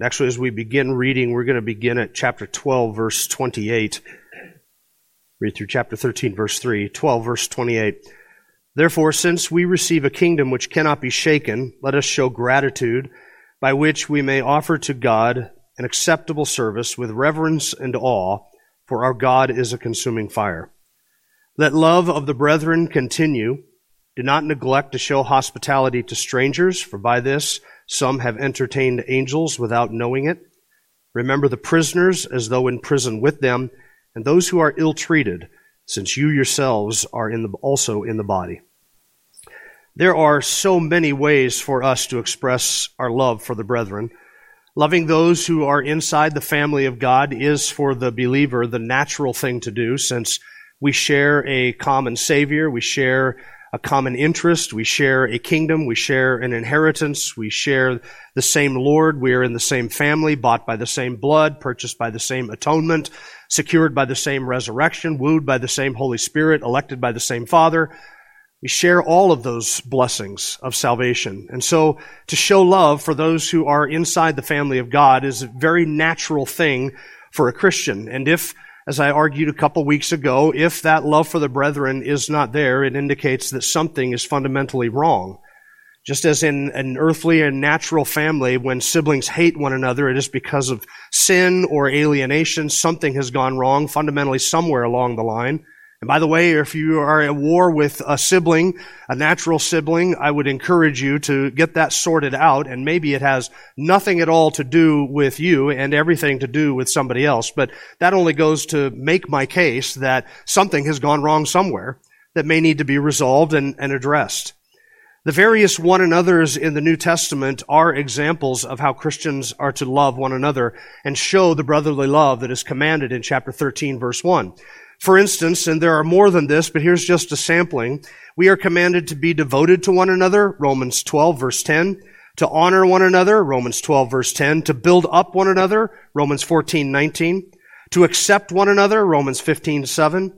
Actually, as we begin reading, we're going to begin at chapter 12, verse 28. Read through chapter 13, verse 3, 12, verse 28. Therefore, since we receive a kingdom which cannot be shaken, let us show gratitude by which we may offer to God an acceptable service with reverence and awe, for our God is a consuming fire. Let love of the brethren continue. Do not neglect to show hospitality to strangers, for by this some have entertained angels without knowing it. Remember the prisoners as though in prison with them, and those who are ill treated, since you yourselves are in the, also in the body. There are so many ways for us to express our love for the brethren. Loving those who are inside the family of God is for the believer the natural thing to do since we share a common Savior, we share a common interest. We share a kingdom. We share an inheritance. We share the same Lord. We are in the same family, bought by the same blood, purchased by the same atonement, secured by the same resurrection, wooed by the same Holy Spirit, elected by the same Father. We share all of those blessings of salvation. And so to show love for those who are inside the family of God is a very natural thing for a Christian. And if as I argued a couple weeks ago, if that love for the brethren is not there, it indicates that something is fundamentally wrong. Just as in an earthly and natural family, when siblings hate one another, it is because of sin or alienation. Something has gone wrong fundamentally somewhere along the line. And by the way, if you are at war with a sibling, a natural sibling, I would encourage you to get that sorted out. And maybe it has nothing at all to do with you and everything to do with somebody else. But that only goes to make my case that something has gone wrong somewhere that may need to be resolved and, and addressed. The various one another's in the New Testament are examples of how Christians are to love one another and show the brotherly love that is commanded in chapter 13 verse 1. For instance, and there are more than this, but here's just a sampling, we are commanded to be devoted to one another, Romans 12 verse 10, to honor one another, Romans 12 verse 10, to build up one another, Romans 14, 19, to accept one another, Romans 15, 7,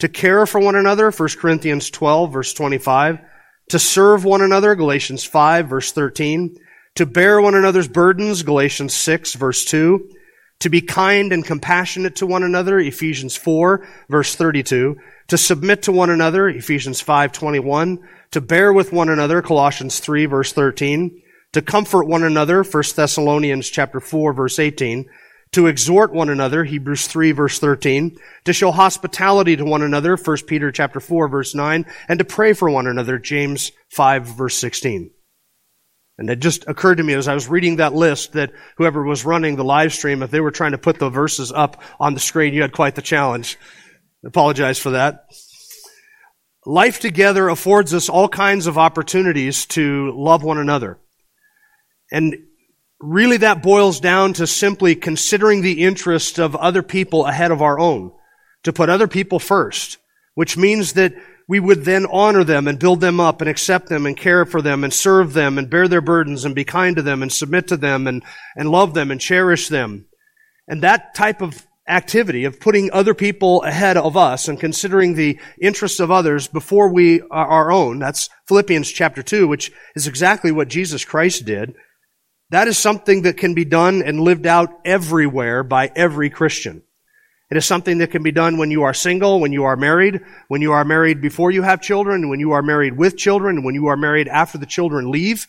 to care for one another, 1 Corinthians 12 verse 25, to serve one another, Galatians 5 verse 13, to bear one another's burdens, Galatians 6 verse 2, to be kind and compassionate to one another, Ephesians 4, verse 32, to submit to one another, Ephesians 5, 21, to bear with one another, Colossians 3, verse 13, to comfort one another, 1 Thessalonians chapter 4, verse 18, to exhort one another, Hebrews 3, verse 13, to show hospitality to one another, 1 Peter chapter 4, verse 9, and to pray for one another, James 5, verse 16. And it just occurred to me as I was reading that list that whoever was running the live stream, if they were trying to put the verses up on the screen, you had quite the challenge. I apologize for that. Life together affords us all kinds of opportunities to love one another. And really that boils down to simply considering the interest of other people ahead of our own, to put other people first, which means that we would then honor them and build them up and accept them and care for them and serve them and bear their burdens and be kind to them and submit to them and, and love them and cherish them. And that type of activity of putting other people ahead of us and considering the interests of others before we are our own, that's Philippians chapter 2, which is exactly what Jesus Christ did. That is something that can be done and lived out everywhere by every Christian. It is something that can be done when you are single, when you are married, when you are married before you have children, when you are married with children, when you are married after the children leave,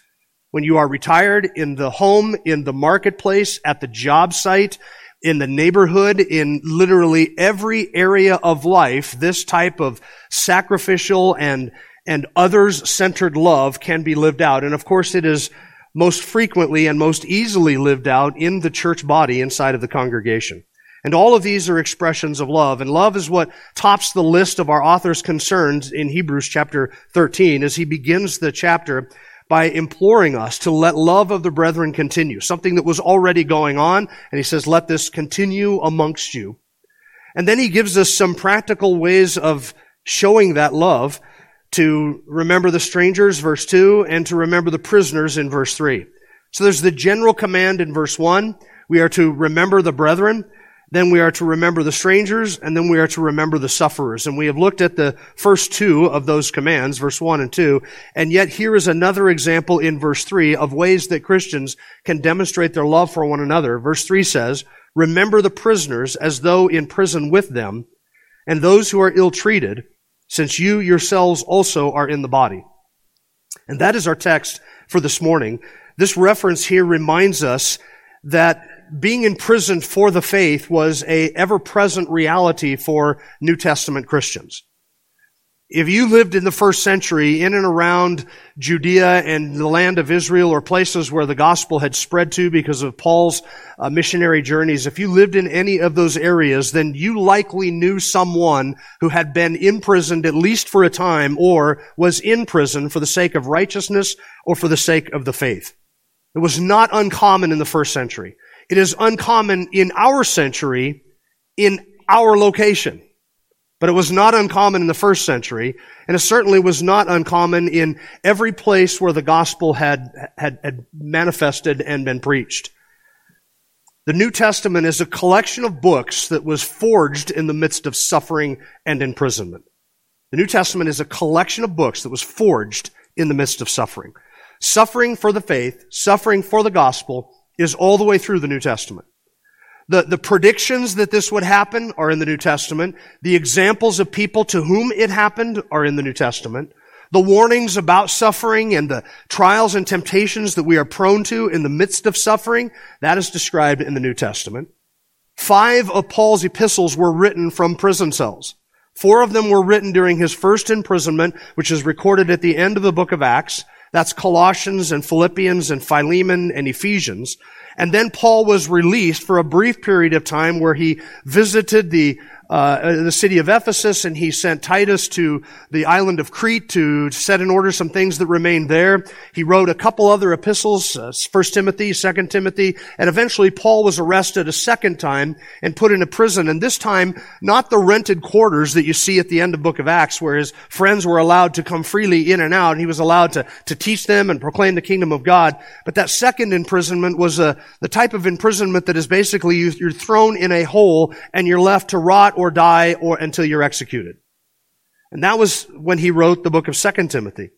when you are retired in the home, in the marketplace, at the job site, in the neighborhood, in literally every area of life, this type of sacrificial and, and others-centered love can be lived out. And of course it is most frequently and most easily lived out in the church body inside of the congregation. And all of these are expressions of love. And love is what tops the list of our author's concerns in Hebrews chapter 13 as he begins the chapter by imploring us to let love of the brethren continue, something that was already going on, and he says, let this continue amongst you. And then he gives us some practical ways of showing that love to remember the strangers, verse 2, and to remember the prisoners in verse 3. So there's the general command in verse 1. We are to remember the brethren. Then we are to remember the strangers, and then we are to remember the sufferers. And we have looked at the first two of those commands, verse 1 and 2. And yet here is another example in verse 3 of ways that Christians can demonstrate their love for one another. Verse 3 says, Remember the prisoners as though in prison with them, and those who are ill treated, since you yourselves also are in the body. And that is our text for this morning. This reference here reminds us that being imprisoned for the faith was a ever-present reality for New Testament Christians. If you lived in the first century in and around Judea and the land of Israel or places where the gospel had spread to because of Paul's uh, missionary journeys, if you lived in any of those areas, then you likely knew someone who had been imprisoned at least for a time or was in prison for the sake of righteousness or for the sake of the faith. It was not uncommon in the first century. It is uncommon in our century, in our location. But it was not uncommon in the first century, and it certainly was not uncommon in every place where the gospel had, had, had, manifested and been preached. The New Testament is a collection of books that was forged in the midst of suffering and imprisonment. The New Testament is a collection of books that was forged in the midst of suffering. Suffering for the faith, suffering for the gospel, is all the way through the New Testament. The, the predictions that this would happen are in the New Testament. The examples of people to whom it happened are in the New Testament. The warnings about suffering and the trials and temptations that we are prone to in the midst of suffering, that is described in the New Testament. Five of Paul's epistles were written from prison cells. Four of them were written during his first imprisonment, which is recorded at the end of the book of Acts. That's Colossians and Philippians and Philemon and Ephesians. And then Paul was released for a brief period of time where he visited the uh, the city of Ephesus, and he sent Titus to the island of Crete to set in order some things that remained there. He wrote a couple other epistles, uh, Timothy, Second Timothy, and eventually Paul was arrested a second time and put into prison. And this time, not the rented quarters that you see at the end of Book of Acts, where his friends were allowed to come freely in and out, and he was allowed to to teach them and proclaim the kingdom of God. But that second imprisonment was uh, the type of imprisonment that is basically you, you're thrown in a hole and you're left to rot or die or until you're executed. And that was when he wrote the book of 2 Timothy.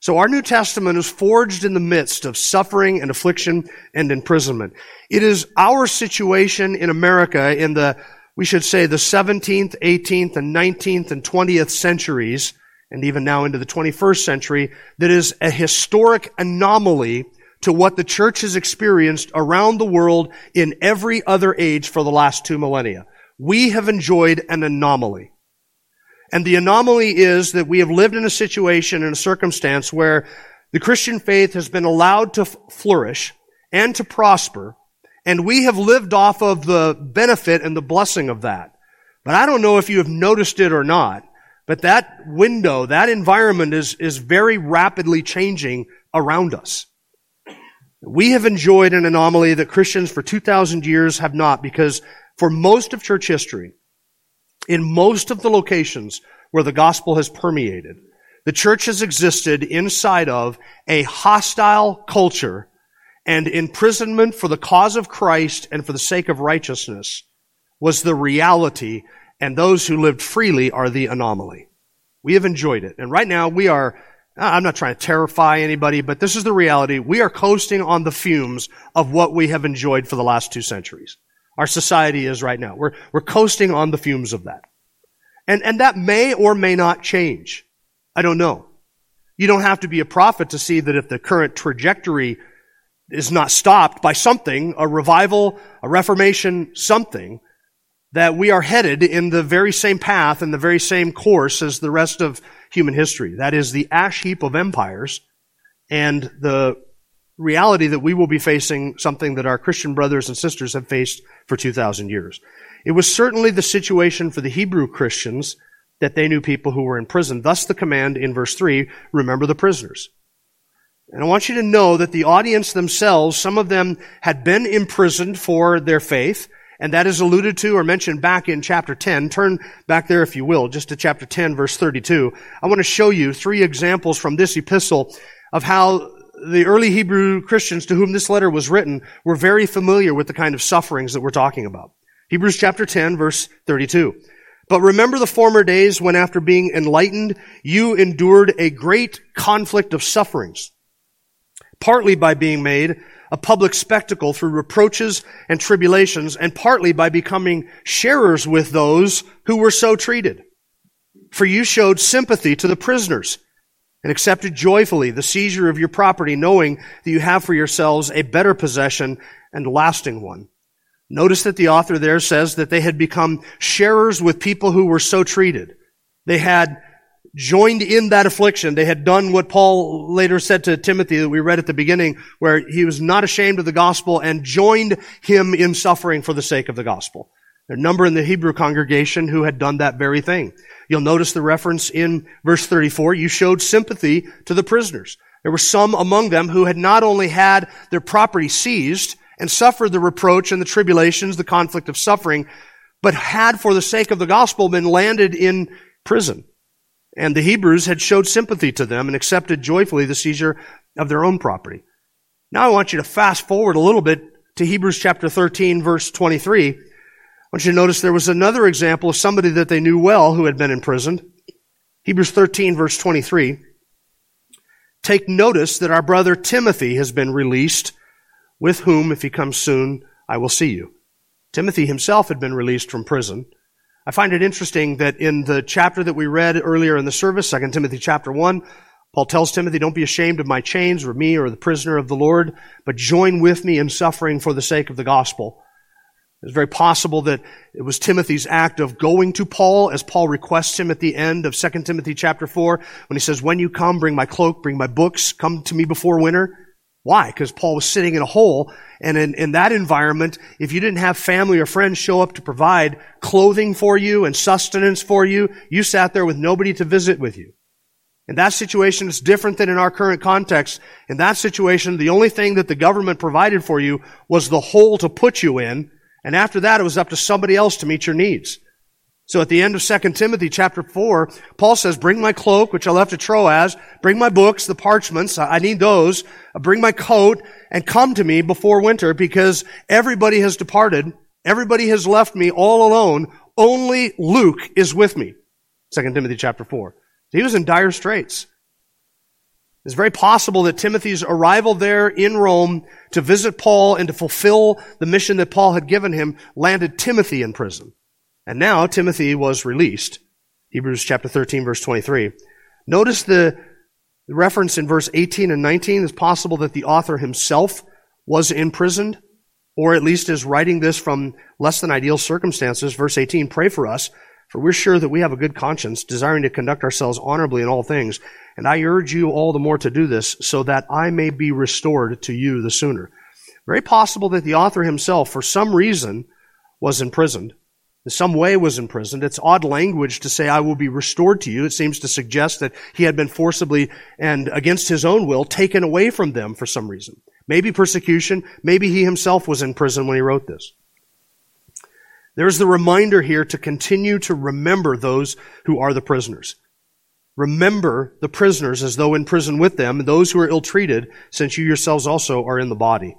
So our New Testament is forged in the midst of suffering and affliction and imprisonment. It is our situation in America in the, we should say, the 17th, 18th, and 19th and 20th centuries, and even now into the 21st century, that is a historic anomaly to what the church has experienced around the world in every other age for the last two millennia we have enjoyed an anomaly. And the anomaly is that we have lived in a situation and a circumstance where the Christian faith has been allowed to flourish and to prosper, and we have lived off of the benefit and the blessing of that. But I don't know if you have noticed it or not, but that window, that environment is, is very rapidly changing around us. We have enjoyed an anomaly that Christians for 2,000 years have not because for most of church history, in most of the locations where the gospel has permeated, the church has existed inside of a hostile culture and imprisonment for the cause of Christ and for the sake of righteousness was the reality and those who lived freely are the anomaly. We have enjoyed it. And right now we are, I'm not trying to terrify anybody, but this is the reality. We are coasting on the fumes of what we have enjoyed for the last two centuries. Our society is right now. We're, we're coasting on the fumes of that. And, and that may or may not change. I don't know. You don't have to be a prophet to see that if the current trajectory is not stopped by something, a revival, a reformation, something, that we are headed in the very same path and the very same course as the rest of human history. That is the ash heap of empires and the reality that we will be facing something that our Christian brothers and sisters have faced for 2,000 years. It was certainly the situation for the Hebrew Christians that they knew people who were in prison. Thus the command in verse 3, remember the prisoners. And I want you to know that the audience themselves, some of them had been imprisoned for their faith, and that is alluded to or mentioned back in chapter 10. Turn back there if you will, just to chapter 10 verse 32. I want to show you three examples from this epistle of how the early Hebrew Christians to whom this letter was written were very familiar with the kind of sufferings that we're talking about. Hebrews chapter 10 verse 32. But remember the former days when after being enlightened, you endured a great conflict of sufferings, partly by being made a public spectacle through reproaches and tribulations, and partly by becoming sharers with those who were so treated. For you showed sympathy to the prisoners and accepted joyfully the seizure of your property, knowing that you have for yourselves a better possession and lasting one. Notice that the author there says that they had become sharers with people who were so treated. They had joined in that affliction. They had done what Paul later said to Timothy that we read at the beginning, where he was not ashamed of the gospel and joined him in suffering for the sake of the gospel. There are a number in the Hebrew congregation who had done that very thing. You'll notice the reference in verse 34, you showed sympathy to the prisoners. There were some among them who had not only had their property seized and suffered the reproach and the tribulations, the conflict of suffering, but had for the sake of the gospel been landed in prison. And the Hebrews had showed sympathy to them and accepted joyfully the seizure of their own property. Now I want you to fast forward a little bit to Hebrews chapter 13 verse 23. I want you to notice there was another example of somebody that they knew well who had been imprisoned. Hebrews 13 verse 23. Take notice that our brother Timothy has been released, with whom, if he comes soon, I will see you. Timothy himself had been released from prison. I find it interesting that in the chapter that we read earlier in the service, 2 Timothy chapter 1, Paul tells Timothy, don't be ashamed of my chains or me or the prisoner of the Lord, but join with me in suffering for the sake of the gospel. It's very possible that it was Timothy's act of going to Paul as Paul requests him at the end of 2 Timothy chapter 4 when he says, when you come, bring my cloak, bring my books, come to me before winter. Why? Because Paul was sitting in a hole, and in, in that environment, if you didn't have family or friends show up to provide clothing for you and sustenance for you, you sat there with nobody to visit with you. In that situation, it's different than in our current context. In that situation, the only thing that the government provided for you was the hole to put you in, and after that, it was up to somebody else to meet your needs. So at the end of 2 Timothy chapter 4, Paul says, bring my cloak, which I left at Troas, bring my books, the parchments, I need those, uh, bring my coat, and come to me before winter because everybody has departed. Everybody has left me all alone. Only Luke is with me. 2 Timothy chapter 4. He was in dire straits. It's very possible that Timothy's arrival there in Rome to visit Paul and to fulfill the mission that Paul had given him landed Timothy in prison. And now Timothy was released. Hebrews chapter 13 verse 23. Notice the reference in verse 18 and 19. It's possible that the author himself was imprisoned, or at least is writing this from less than ideal circumstances. Verse 18, pray for us, for we're sure that we have a good conscience, desiring to conduct ourselves honorably in all things. And I urge you all the more to do this, so that I may be restored to you the sooner. Very possible that the author himself, for some reason, was imprisoned in some way was imprisoned. It's odd language to say, I will be restored to you. It seems to suggest that he had been forcibly and against his own will taken away from them for some reason. Maybe persecution. Maybe he himself was in prison when he wrote this. There's the reminder here to continue to remember those who are the prisoners. Remember the prisoners as though in prison with them, those who are ill treated, since you yourselves also are in the body.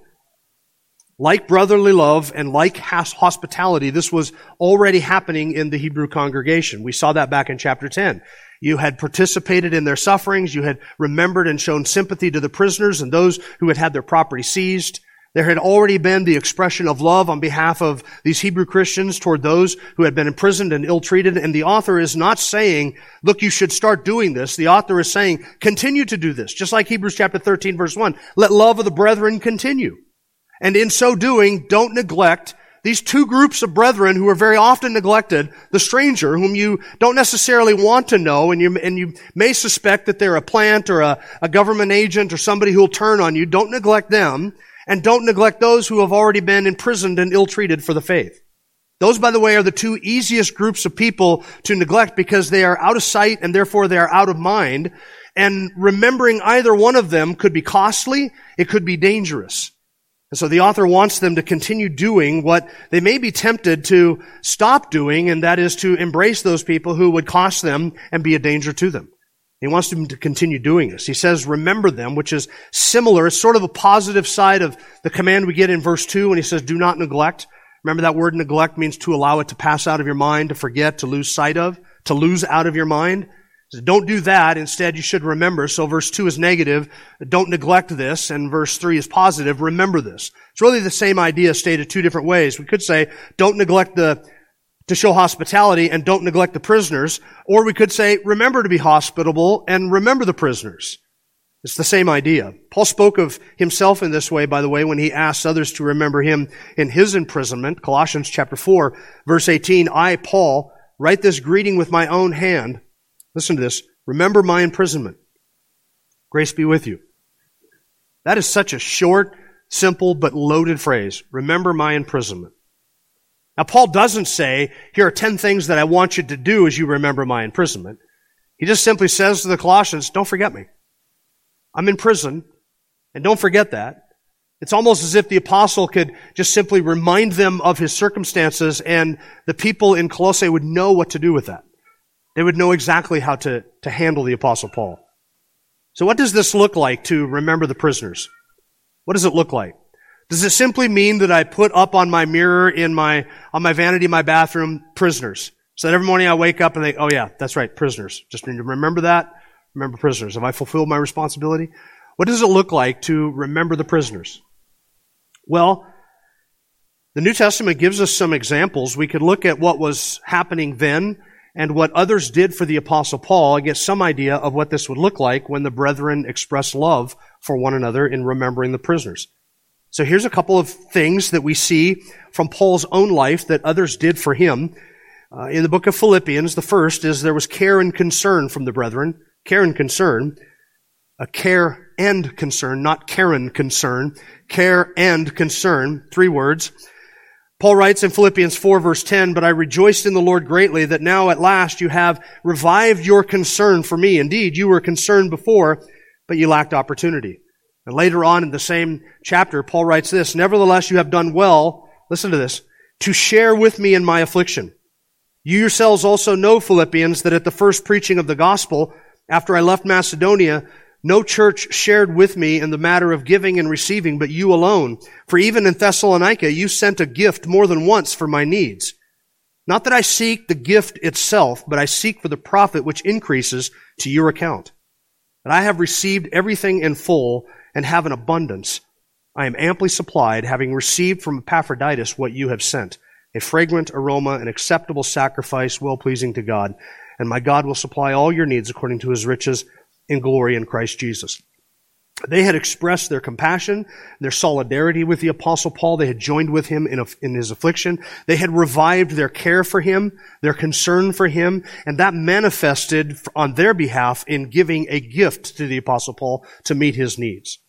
Like brotherly love and like hospitality, this was already happening in the Hebrew congregation. We saw that back in chapter 10. You had participated in their sufferings. You had remembered and shown sympathy to the prisoners and those who had had their property seized. There had already been the expression of love on behalf of these Hebrew Christians toward those who had been imprisoned and ill-treated. And the author is not saying, look, you should start doing this. The author is saying, continue to do this. Just like Hebrews chapter 13 verse 1. Let love of the brethren continue. And in so doing, don't neglect these two groups of brethren who are very often neglected, the stranger whom you don't necessarily want to know and you, and you may suspect that they're a plant or a, a government agent or somebody who will turn on you. Don't neglect them and don't neglect those who have already been imprisoned and ill-treated for the faith. Those, by the way, are the two easiest groups of people to neglect because they are out of sight and therefore they are out of mind And remembering either one of them could be costly, it could be dangerous. And so the author wants them to continue doing what they may be tempted to stop doing, and that is to embrace those people who would cost them and be a danger to them. He wants them to continue doing this. He says, remember them, which is similar. It's sort of a positive side of the command we get in verse 2 when he says, do not neglect. Remember that word neglect means to allow it to pass out of your mind, to forget, to lose sight of, to lose out of your mind. Don't do that. Instead, you should remember. So verse 2 is negative. Don't neglect this. And verse 3 is positive. Remember this. It's really the same idea stated two different ways. We could say, don't neglect the, to show hospitality and don't neglect the prisoners. Or we could say, remember to be hospitable and remember the prisoners. It's the same idea. Paul spoke of himself in this way, by the way, when he asked others to remember him in his imprisonment. Colossians chapter 4, verse 18, I, Paul, write this greeting with my own hand Listen to this. Remember my imprisonment. Grace be with you. That is such a short, simple, but loaded phrase. Remember my imprisonment. Now, Paul doesn't say, here are 10 things that I want you to do as you remember my imprisonment. He just simply says to the Colossians, don't forget me. I'm in prison, and don't forget that. It's almost as if the apostle could just simply remind them of his circumstances, and the people in Colossae would know what to do with that. They would know exactly how to, to handle the apostle Paul. So what does this look like to remember the prisoners? What does it look like? Does it simply mean that I put up on my mirror in my, on my vanity in my bathroom, prisoners? So that every morning I wake up and think, oh yeah, that's right, prisoners. Just need to remember that. Remember prisoners. Have I fulfilled my responsibility? What does it look like to remember the prisoners? Well, the New Testament gives us some examples. We could look at what was happening then and what others did for the apostle Paul, I get some idea of what this would look like when the brethren express love for one another in remembering the prisoners. So here's a couple of things that we see from Paul's own life that others did for him. Uh, in the book of Philippians, the first is there was care and concern from the brethren. Care and concern. A care and concern, not Karen concern. Care and concern. Three words. Paul writes in Philippians 4 verse 10, But I rejoiced in the Lord greatly that now at last you have revived your concern for me. Indeed, you were concerned before, but you lacked opportunity. And later on in the same chapter, Paul writes this, Nevertheless, you have done well, listen to this, to share with me in my affliction. You yourselves also know, Philippians, that at the first preaching of the gospel, after I left Macedonia, no church shared with me in the matter of giving and receiving, but you alone. For even in Thessalonica, you sent a gift more than once for my needs. Not that I seek the gift itself, but I seek for the profit which increases to your account. And I have received everything in full and have an abundance. I am amply supplied, having received from Epaphroditus what you have sent, a fragrant aroma, an acceptable sacrifice, well pleasing to God. And my God will supply all your needs according to his riches in glory in Christ Jesus. They had expressed their compassion, their solidarity with the apostle Paul. They had joined with him in, a, in, his affliction. They had revived their care for him, their concern for him, and that manifested on their behalf in giving a gift to the apostle Paul to meet his needs.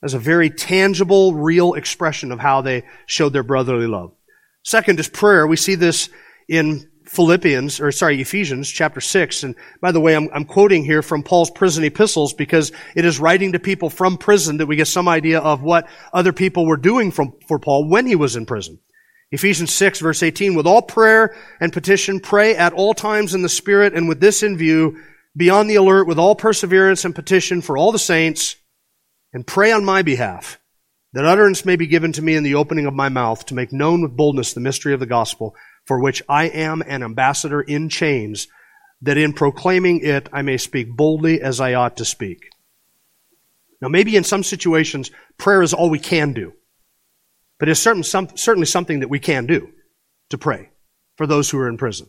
As a very tangible, real expression of how they showed their brotherly love. Second is prayer. We see this in Philippians, or sorry, Ephesians chapter 6. And by the way, I'm, I'm, quoting here from Paul's prison epistles because it is writing to people from prison that we get some idea of what other people were doing from, for Paul when he was in prison. Ephesians 6 verse 18, with all prayer and petition, pray at all times in the Spirit, and with this in view, be on the alert with all perseverance and petition for all the saints, and pray on my behalf, that utterance may be given to me in the opening of my mouth to make known with boldness the mystery of the gospel, for which I am an ambassador in chains, that in proclaiming it I may speak boldly as I ought to speak. Now, maybe in some situations, prayer is all we can do. But it's certain, some, certainly something that we can do to pray for those who are in prison.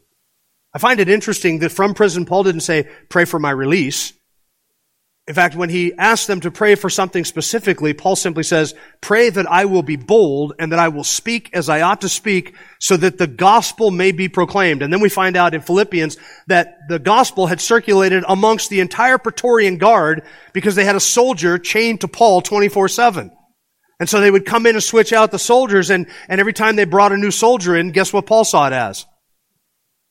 I find it interesting that from prison, Paul didn't say, pray for my release. In fact, when he asks them to pray for something specifically, Paul simply says, pray that I will be bold and that I will speak as I ought to speak so that the gospel may be proclaimed. And then we find out in Philippians that the gospel had circulated amongst the entire Praetorian Guard because they had a soldier chained to Paul 24-7. And so they would come in and switch out the soldiers and, and every time they brought a new soldier in, guess what Paul saw it as?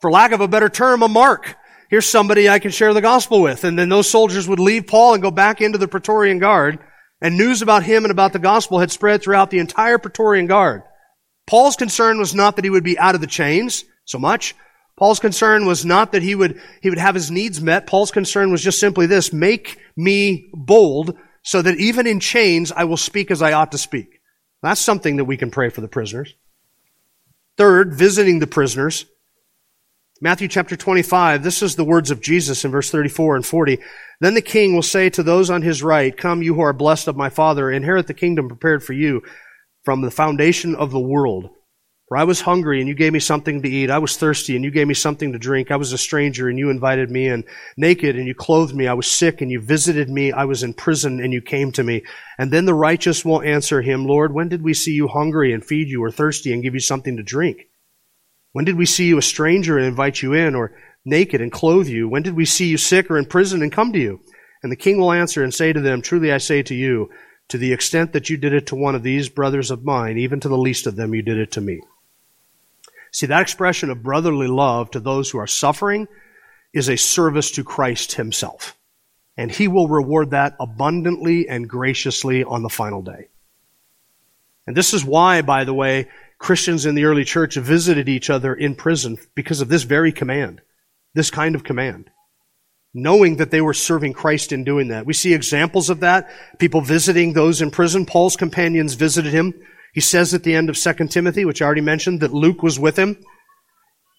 For lack of a better term, a mark. Here's somebody I can share the gospel with. And then those soldiers would leave Paul and go back into the Praetorian Guard, and news about him and about the gospel had spread throughout the entire Praetorian Guard. Paul's concern was not that he would be out of the chains so much. Paul's concern was not that he would, he would have his needs met. Paul's concern was just simply this, make me bold so that even in chains I will speak as I ought to speak. That's something that we can pray for the prisoners. Third, visiting the prisoners. Matthew chapter 25, this is the words of Jesus in verse 34 and 40. Then the king will say to those on his right, Come, you who are blessed of my Father, inherit the kingdom prepared for you from the foundation of the world. For I was hungry and you gave me something to eat. I was thirsty and you gave me something to drink. I was a stranger and you invited me in. Naked and you clothed me. I was sick and you visited me. I was in prison and you came to me. And then the righteous will answer him, Lord, when did we see you hungry and feed you or thirsty and give you something to drink? When did we see you a stranger and invite you in or naked and clothe you? When did we see you sick or in prison and come to you? And the king will answer and say to them, Truly I say to you, to the extent that you did it to one of these brothers of mine, even to the least of them, you did it to me. See, that expression of brotherly love to those who are suffering is a service to Christ himself. And he will reward that abundantly and graciously on the final day. And this is why, by the way, Christians in the early church visited each other in prison because of this very command, this kind of command. Knowing that they were serving Christ in doing that. We see examples of that. People visiting those in prison. Paul's companions visited him he says at the end of 2 Timothy, which I already mentioned, that Luke was with him.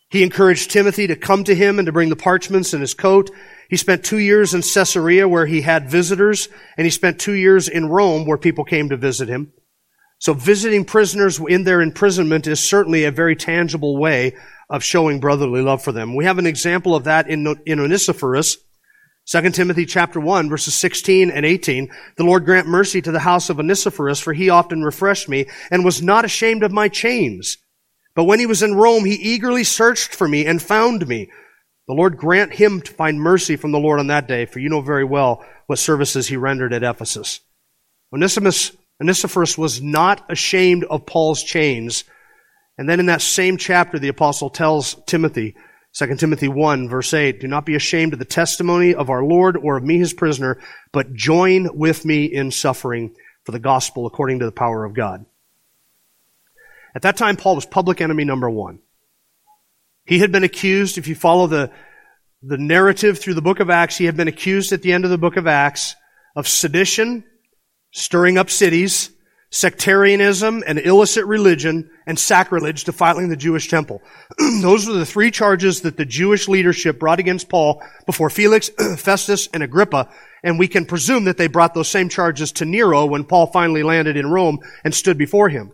He encouraged Timothy to come to him and to bring the parchments and his coat. He spent two years in Caesarea where he had visitors, and he spent two years in Rome where people came to visit him. So visiting prisoners in their imprisonment is certainly a very tangible way of showing brotherly love for them. We have an example of that in, in Onesiphorus. 2 Timothy chapter 1 verses 16 and 18, the Lord grant mercy to the house of Onesiphorus, for he often refreshed me and was not ashamed of my chains. But when he was in Rome, he eagerly searched for me and found me. The Lord grant him to find mercy from the Lord on that day, for you know very well what services he rendered at Ephesus. Onesimus, Onesiphorus was not ashamed of Paul's chains. And then in that same chapter, the apostle tells Timothy, 2 Timothy 1 verse 8, do not be ashamed of the testimony of our Lord or of me his prisoner, but join with me in suffering for the gospel according to the power of God. At that time, Paul was public enemy number one. He had been accused, if you follow the, the narrative through the book of Acts, he had been accused at the end of the book of Acts of sedition, stirring up cities, sectarianism and illicit religion, and sacrilege, defiling the Jewish temple. Those were the three charges that the Jewish leadership brought against Paul before Felix, Festus, and Agrippa, and we can presume that they brought those same charges to Nero when Paul finally landed in Rome and stood before him.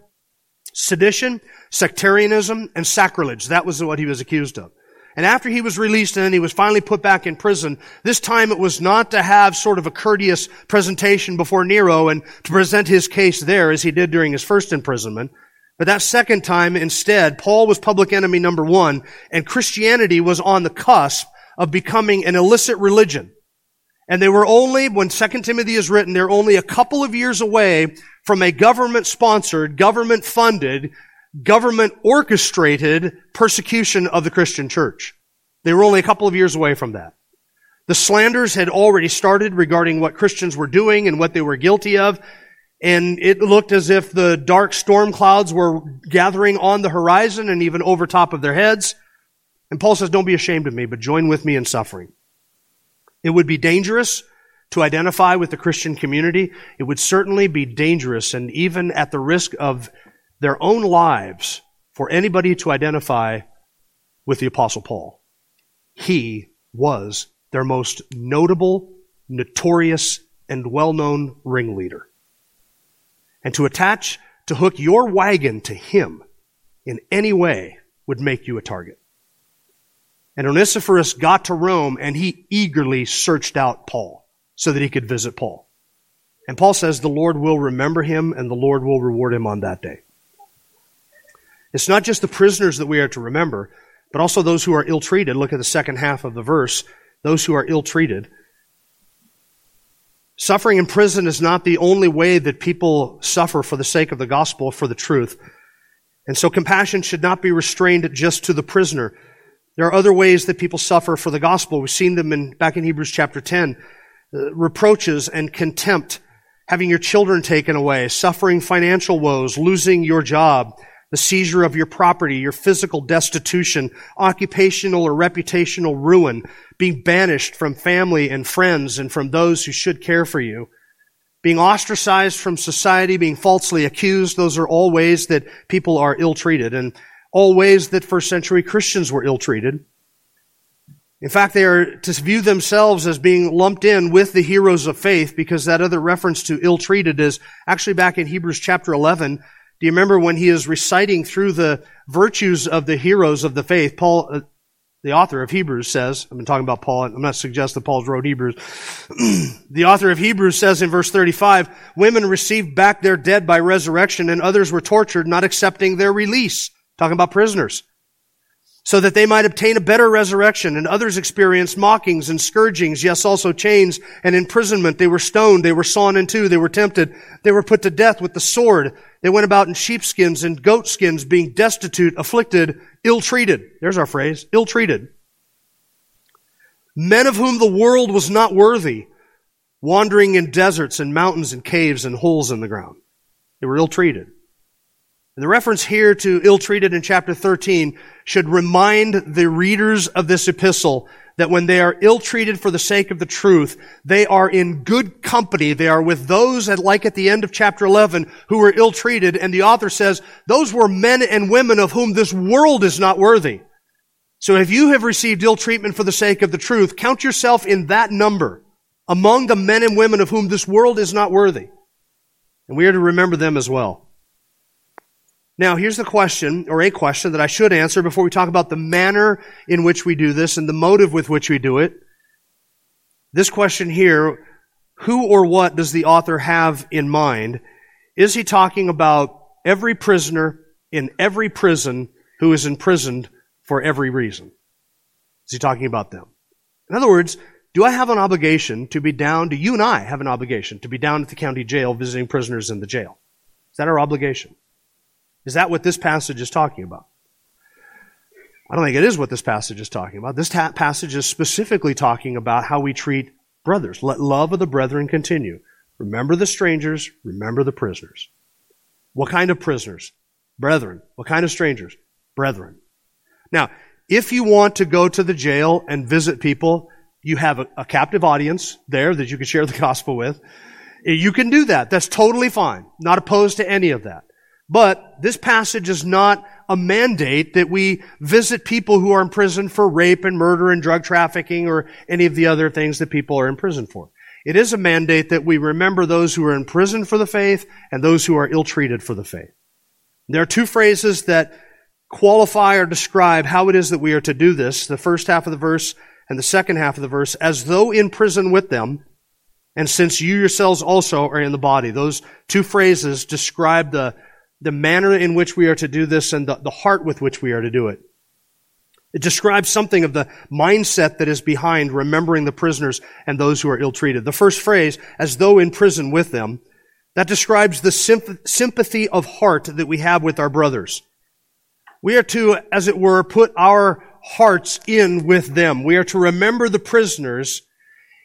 Sedition, sectarianism, and sacrilege. That was what he was accused of. And after he was released and then he was finally put back in prison, this time it was not to have sort of a courteous presentation before Nero and to present his case there as he did during his first imprisonment. But that second time, instead, Paul was public enemy number one and Christianity was on the cusp of becoming an illicit religion. And they were only, when 2 Timothy is written, they're only a couple of years away from a government sponsored, government funded government orchestrated persecution of the Christian church. They were only a couple of years away from that. The slanders had already started regarding what Christians were doing and what they were guilty of. And it looked as if the dark storm clouds were gathering on the horizon and even over top of their heads. And Paul says, don't be ashamed of me, but join with me in suffering. It would be dangerous to identify with the Christian community. It would certainly be dangerous and even at the risk of their own lives for anybody to identify with the Apostle Paul. He was their most notable, notorious, and well known ringleader. And to attach, to hook your wagon to him in any way would make you a target. And Onesiphorus got to Rome and he eagerly searched out Paul so that he could visit Paul. And Paul says the Lord will remember him and the Lord will reward him on that day. It's not just the prisoners that we are to remember, but also those who are ill treated. Look at the second half of the verse. Those who are ill treated. Suffering in prison is not the only way that people suffer for the sake of the gospel, for the truth. And so compassion should not be restrained just to the prisoner. There are other ways that people suffer for the gospel. We've seen them in, back in Hebrews chapter 10. Uh, reproaches and contempt, having your children taken away, suffering financial woes, losing your job, the seizure of your property, your physical destitution, occupational or reputational ruin, being banished from family and friends and from those who should care for you, being ostracized from society, being falsely accused. Those are all ways that people are ill-treated and all ways that first century Christians were ill-treated. In fact, they are to view themselves as being lumped in with the heroes of faith because that other reference to ill-treated is actually back in Hebrews chapter 11. Do you remember when he is reciting through the virtues of the heroes of the faith? Paul, uh, the author of Hebrews says, I've been talking about Paul, I'm not suggesting Paul's wrote Hebrews. the author of Hebrews says in verse 35, women received back their dead by resurrection and others were tortured, not accepting their release. Talking about prisoners. So that they might obtain a better resurrection, and others experienced mockings and scourgings, yes, also chains and imprisonment. They were stoned, they were sawn in two, they were tempted, they were put to death with the sword. They went about in sheepskins and goatskins, being destitute, afflicted, ill-treated. There's our phrase, ill-treated. Men of whom the world was not worthy, wandering in deserts and mountains and caves and holes in the ground. They were ill-treated. And the reference here to ill-treated in chapter 13 should remind the readers of this epistle that when they are ill-treated for the sake of the truth, they are in good company. They are with those at, like at the end of chapter 11 who were ill-treated. And the author says, those were men and women of whom this world is not worthy. So if you have received ill treatment for the sake of the truth, count yourself in that number among the men and women of whom this world is not worthy. And we are to remember them as well. Now, here's the question, or a question that I should answer before we talk about the manner in which we do this and the motive with which we do it. This question here, who or what does the author have in mind? Is he talking about every prisoner in every prison who is imprisoned for every reason? Is he talking about them? In other words, do I have an obligation to be down, do you and I have an obligation to be down at the county jail visiting prisoners in the jail? Is that our obligation? Is that what this passage is talking about? I don't think it is what this passage is talking about. This ta- passage is specifically talking about how we treat brothers. Let love of the brethren continue. Remember the strangers, remember the prisoners. What kind of prisoners? Brethren. What kind of strangers? Brethren. Now, if you want to go to the jail and visit people, you have a, a captive audience there that you can share the gospel with. You can do that. That's totally fine. Not opposed to any of that. But this passage is not a mandate that we visit people who are in prison for rape and murder and drug trafficking or any of the other things that people are in prison for. It is a mandate that we remember those who are in prison for the faith and those who are ill-treated for the faith. There are two phrases that qualify or describe how it is that we are to do this. The first half of the verse and the second half of the verse, as though in prison with them, and since you yourselves also are in the body. Those two phrases describe the the manner in which we are to do this and the, the heart with which we are to do it. It describes something of the mindset that is behind remembering the prisoners and those who are ill-treated. The first phrase, as though in prison with them, that describes the sympathy of heart that we have with our brothers. We are to, as it were, put our hearts in with them. We are to remember the prisoners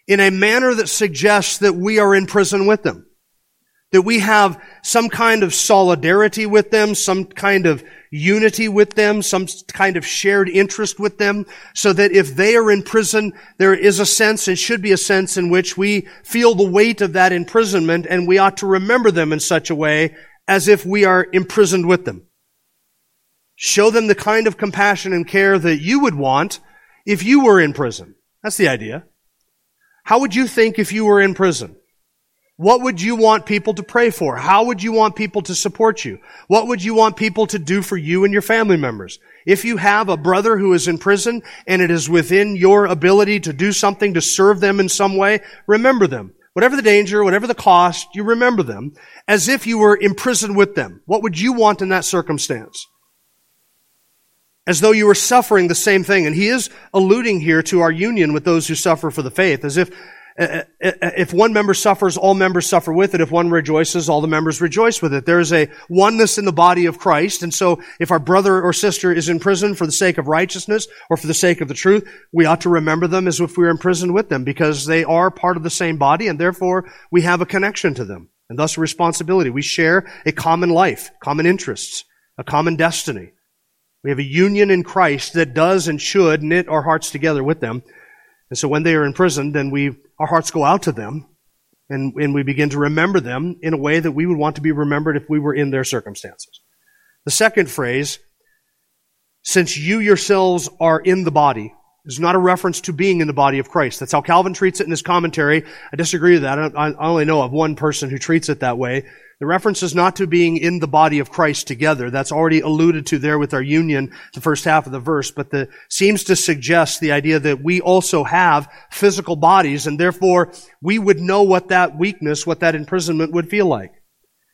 in a manner that suggests that we are in prison with them that we have some kind of solidarity with them, some kind of unity with them, some kind of shared interest with them, so that if they are in prison, there is a sense and should be a sense in which we feel the weight of that imprisonment and we ought to remember them in such a way as if we are imprisoned with them. Show them the kind of compassion and care that you would want if you were in prison. That's the idea. How would you think if you were in prison? What would you want people to pray for? How would you want people to support you? What would you want people to do for you and your family members? If you have a brother who is in prison and it is within your ability to do something to serve them in some way, remember them. Whatever the danger, whatever the cost, you remember them as if you were imprisoned with them. What would you want in that circumstance? As though you were suffering the same thing. And he is alluding here to our union with those who suffer for the faith, as if Uh, uh, uh, if one member suffers, all members suffer with it. If one rejoices, all the members rejoice with it. There is a oneness in the body of Christ. And so if our brother or sister is in prison for the sake of righteousness or for the sake of the truth, we ought to remember them as if we were in prison with them because they are part of the same body and therefore we have a connection to them and thus a responsibility. We share a common life, common interests, a common destiny. We have a union in Christ that does and should knit our hearts together with them. And so when they are in prison, then we, our hearts go out to them and, and we begin to remember them in a way that we would want to be remembered if we were in their circumstances. The second phrase, since you yourselves are in the body, is not a reference to being in the body of Christ. That's how Calvin treats it in his commentary. I disagree with that. I only know of one person who treats it that way. The reference is not to being in the body of Christ together. That's already alluded to there with our union, the first half of the verse, but the, seems to suggest the idea that we also have physical bodies and therefore we would know what that weakness, what that imprisonment would feel like.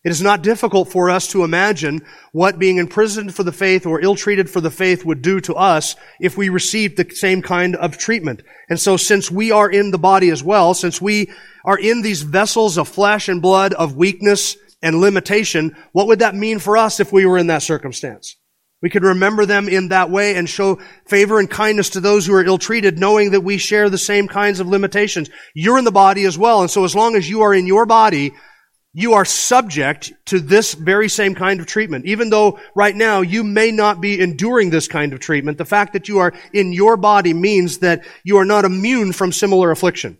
It is not difficult for us to imagine what being imprisoned for the faith or ill-treated for the faith would do to us if we received the same kind of treatment. And so since we are in the body as well, since we are in these vessels of flesh and blood of weakness and limitation, what would that mean for us if we were in that circumstance? We could remember them in that way and show favor and kindness to those who are ill-treated, knowing that we share the same kinds of limitations. You're in the body as well, and so as long as you are in your body, you are subject to this very same kind of treatment. Even though right now you may not be enduring this kind of treatment, the fact that you are in your body means that you are not immune from similar affliction.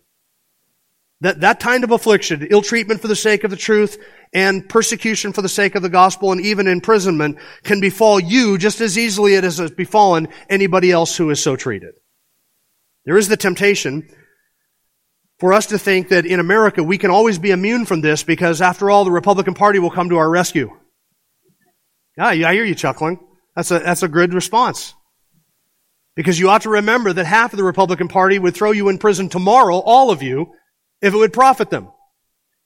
That, that kind of affliction, ill treatment for the sake of the truth and persecution for the sake of the gospel and even imprisonment can befall you just as easily as it has befallen anybody else who is so treated. There is the temptation for us to think that in America we can always be immune from this because after all, the Republican Party will come to our rescue. Yeah, I hear you chuckling. That's a, that's a good response. Because you ought to remember that half of the Republican Party would throw you in prison tomorrow, all of you, if it would profit them.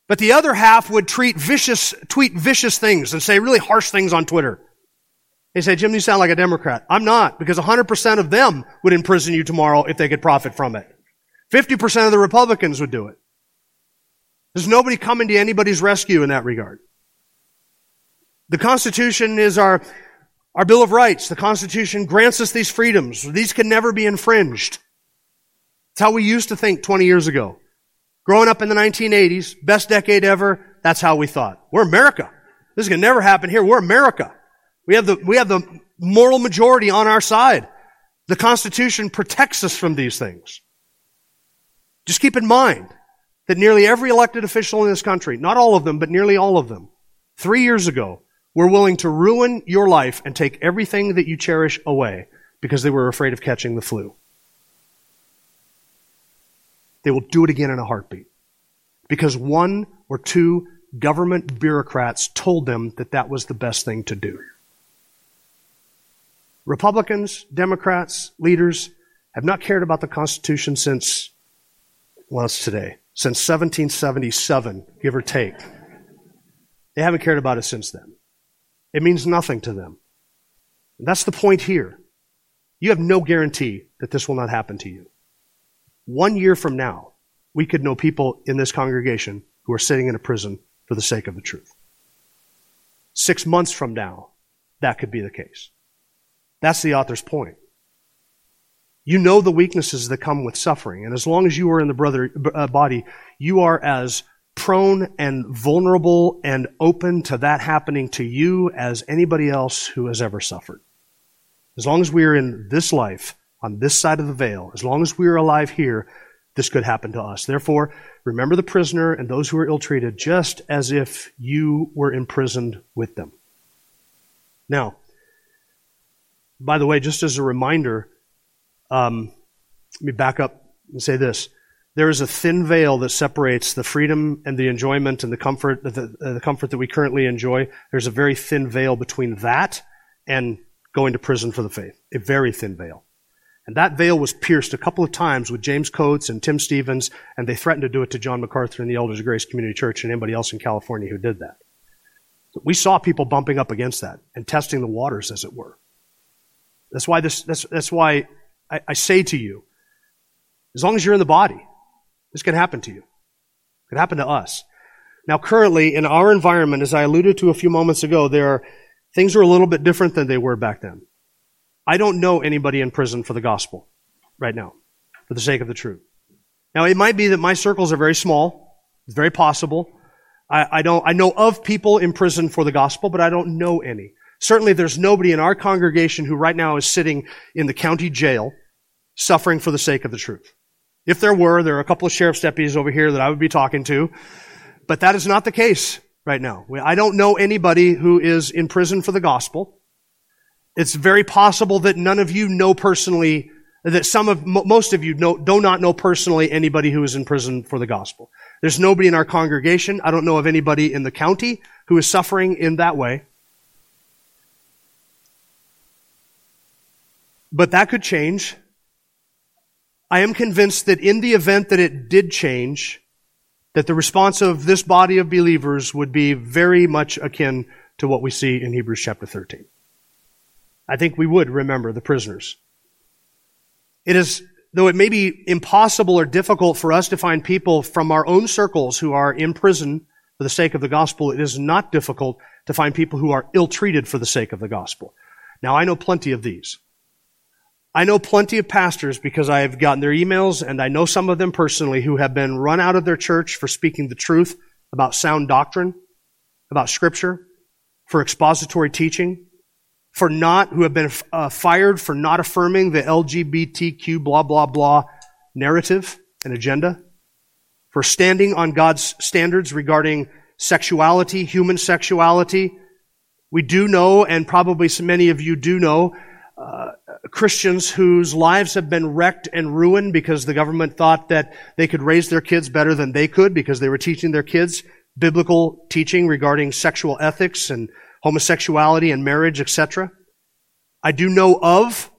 But the other half would treat vicious, tweet vicious things and say really harsh things on Twitter. They say, Jim, you sound like a Democrat. I'm not, because 100% of them would imprison you tomorrow if they could profit from it. 50% of the Republicans would do it. There's nobody coming to anybody's rescue in that regard. The Constitution is our, our Bill of Rights. The Constitution grants us these freedoms. These can never be infringed. It's how we used to think 20 years ago. Growing up in the 1980s, best decade ever, that's how we thought. We're America. This is going to never happen here. We're America. We have the, we have the moral majority on our side. The Constitution protects us from these things. Just keep in mind that nearly every elected official in this country, not all of them, but nearly all of them, three years ago, were willing to ruin your life and take everything that you cherish away because they were afraid of catching the flu. They will do it again in a heartbeat. Because one or two government bureaucrats told them that that was the best thing to do. Republicans, Democrats, leaders have not cared about the Constitution since well, it's today, since 1777, give or take. They haven't cared about it since then. It means nothing to them. And that's the point here. You have no guarantee that this will not happen to you. One year from now, we could know people in this congregation who are sitting in a prison for the sake of the truth. Six months from now, that could be the case. That's the author's point. You know the weaknesses that come with suffering. And as long as you are in the brother uh, body, you are as prone and vulnerable and open to that happening to you as anybody else who has ever suffered. As long as we are in this life, on this side of the veil, as long as we are alive here, this could happen to us. Therefore, remember the prisoner and those who are ill treated just as if you were imprisoned with them. Now, by the way, just as a reminder, um, let me back up and say this. There is a thin veil that separates the freedom and the enjoyment and the comfort, the, the comfort that we currently enjoy. There's a very thin veil between that and going to prison for the faith. A very thin veil. And that veil was pierced a couple of times with James Coates and Tim Stephens, and they threatened to do it to John MacArthur and the Elders of Grace Community Church and anybody else in California who did that. We saw people bumping up against that and testing the waters, as it were. That's why this, that's, that's why I, I say to you, as long as you're in the body, This can happen to you. It could happen to us. Now, currently, in our environment, as I alluded to a few moments ago, there are, things are a little bit different than they were back then. I don't know anybody in prison for the gospel right now, for the sake of the truth. Now, it might be that my circles are very small. It's very possible. I, I don't, I know of people in prison for the gospel, but I don't know any. Certainly there's nobody in our congregation who right now is sitting in the county jail suffering for the sake of the truth. If there were, there are a couple of sheriff's deputies over here that I would be talking to, but that is not the case right now. I don't know anybody who is in prison for the gospel. It's very possible that none of you know personally, that some of, most of you know, do not know personally anybody who is in prison for the gospel. There's nobody in our congregation. I don't know of anybody in the county who is suffering in that way. But that could change. I am convinced that in the event that it did change, that the response of this body of believers would be very much akin to what we see in Hebrews chapter 13. I think we would remember the prisoners. It is, though it may be impossible or difficult for us to find people from our own circles who are in prison for the sake of the gospel, it is not difficult to find people who are ill treated for the sake of the gospel. Now, I know plenty of these. I know plenty of pastors because I have gotten their emails and I know some of them personally who have been run out of their church for speaking the truth about sound doctrine, about scripture, for expository teaching, for not, who have been uh, fired for not affirming the LGBTQ blah blah blah narrative and agenda, for standing on God's standards regarding sexuality, human sexuality. We do know, and probably many of you do know, uh, Christians whose lives have been wrecked and ruined because the government thought that they could raise their kids better than they could because they were teaching their kids biblical teaching regarding sexual ethics and homosexuality and marriage, etc. I do know of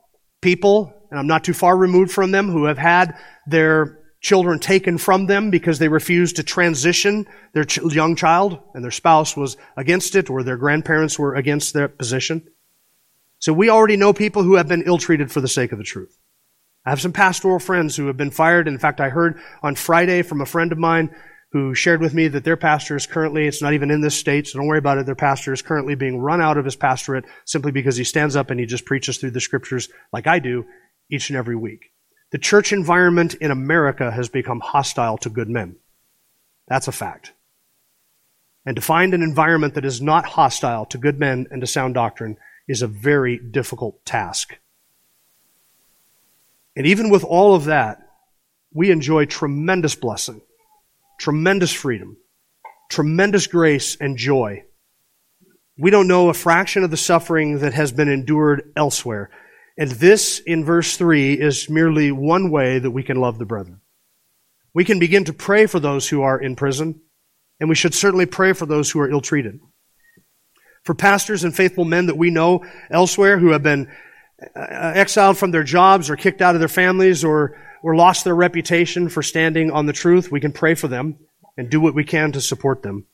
people, and I'm not too far removed from them, who have had their children taken from them because they refused to transition their ch- young child and their spouse was against it or their grandparents were against their position. So we already know people who have been ill treated for the sake of the truth. I have some pastoral friends who have been fired. In fact, I heard on Friday from a friend of mine who shared with me that their pastor is currently, it's not even in this state, so don't worry about it, their pastor is currently being run out of his pastorate simply because he stands up and he just preaches through the scriptures like I do each and every week. The church environment in America has become hostile to good men. That's a fact. And to find an environment that is not hostile to good men and to sound doctrine is a very difficult task. And even with all of that, we enjoy tremendous blessing, tremendous freedom, tremendous grace and joy. We don't know a fraction of the suffering that has been endured elsewhere. And this, in verse 3, is merely one way that we can love the brethren. We can begin to pray for those who are in prison, and we should certainly pray for those who are ill treated for pastors and faithful men that we know elsewhere who have been uh, exiled from their jobs or kicked out of their families or, or lost their reputation for standing on the truth, we can pray for them and do what we can to support them.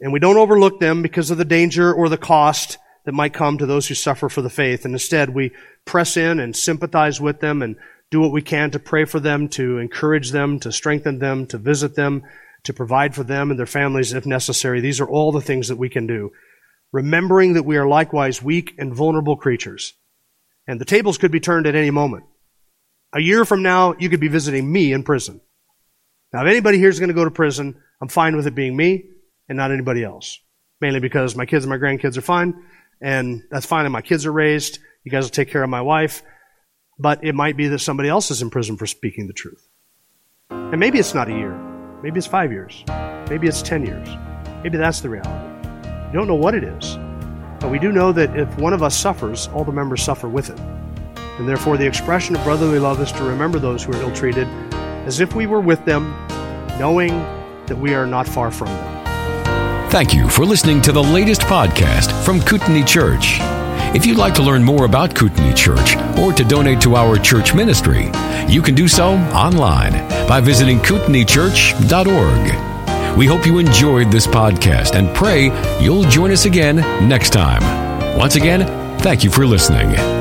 And we don't overlook them because of the danger or the cost that might come to those who suffer for the faith. And instead, we press in and sympathize with them and do what we can to pray for them, to encourage them, to strengthen them, to visit them, to provide for them and their families if necessary. These are all the things that we can do remembering that we are likewise weak and vulnerable creatures. And the tables could be turned at any moment. A year from now, you could be visiting me in prison. Now, if anybody here is going to go to prison, I'm fine with it being me and not anybody else. Mainly because my kids and my grandkids are fine, and that's fine, and my kids are raised. You guys will take care of my wife. But it might be that somebody else is in prison for speaking the truth. And maybe it's not a year. Maybe it's five years. Maybe it's ten years. Maybe that's the reality. We don't know what it is, but we do know that if one of us suffers, all the members suffer with it. And therefore, the expression of brotherly love is to remember those who are ill treated as if we were with them, knowing that we are not far from them. Thank you for listening to the latest podcast from Kootenai Church. If you'd like to learn more about Kootenai Church or to donate to our church ministry, you can do so online by visiting kootenaichurch.org. We hope you enjoyed this podcast and pray you'll join us again next time. Once again, thank you for listening.